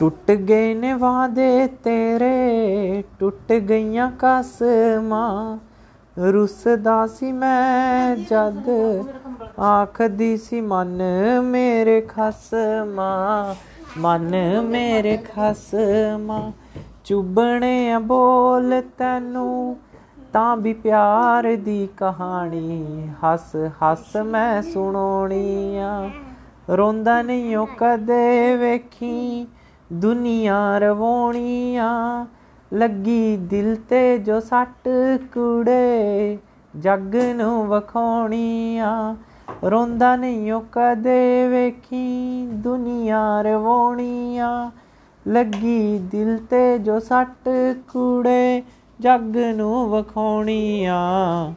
ਟੁੱਟ ਗਏ ਨੇ ਵਾਦੇ ਤੇਰੇ, ਟੁੱਟ ਗਈਆਂ ਕਸਮਾਂ। ਰੁੱਸਦਾ ਸੀ ਮੈਂ ਜਦ, ਆਖਦੀ ਸੀ, ਮਨ ਮੇਰੇ ਖਸਮਾਂ, ਮਨ ਮੇਰੇ ਖਸਮਾਂ। ਚੁੱਬਣੇ ਆ ਬੋਲ ਤੈਨੂੰ, ਤਾਂ ਵੀ ਪਿਆਰ ਦੀ ਕਹਾਣੀ। ਹੱਸ ਹੱਸ ਮੈਂ ਸੁਣਾਉਣੀ ਆ, ਰੋਂਦਾ ਨਹੀਂ ਉਹ ਕਦੇ ਵੇਖੀ। ਦੁਨੀਆ ਰਵਾਉਣੀਆਂ ਲੱਗੀ ਦਿਲ ਤੇ ਜੋ ਸੱਟ ਕੁੜੇ, ਜੱਗ ਨੂੰ ਵਖਾਉਣੀਆਂ। ਰੋਂਦਾ ਨਹੀਂ ਉਹ ਕਦੇ ਵੇਖੀ ਦੁਨੀਆ ਰਵਾਉਣੀਆਂ ਲੱਗੀ ਦਿਲ ਤੇ ਜੋ ਸੱਟ ਕੁੜੇ, ਜੱਗ ਨੂੰ ਵਖਾਉਣੀਆਂ।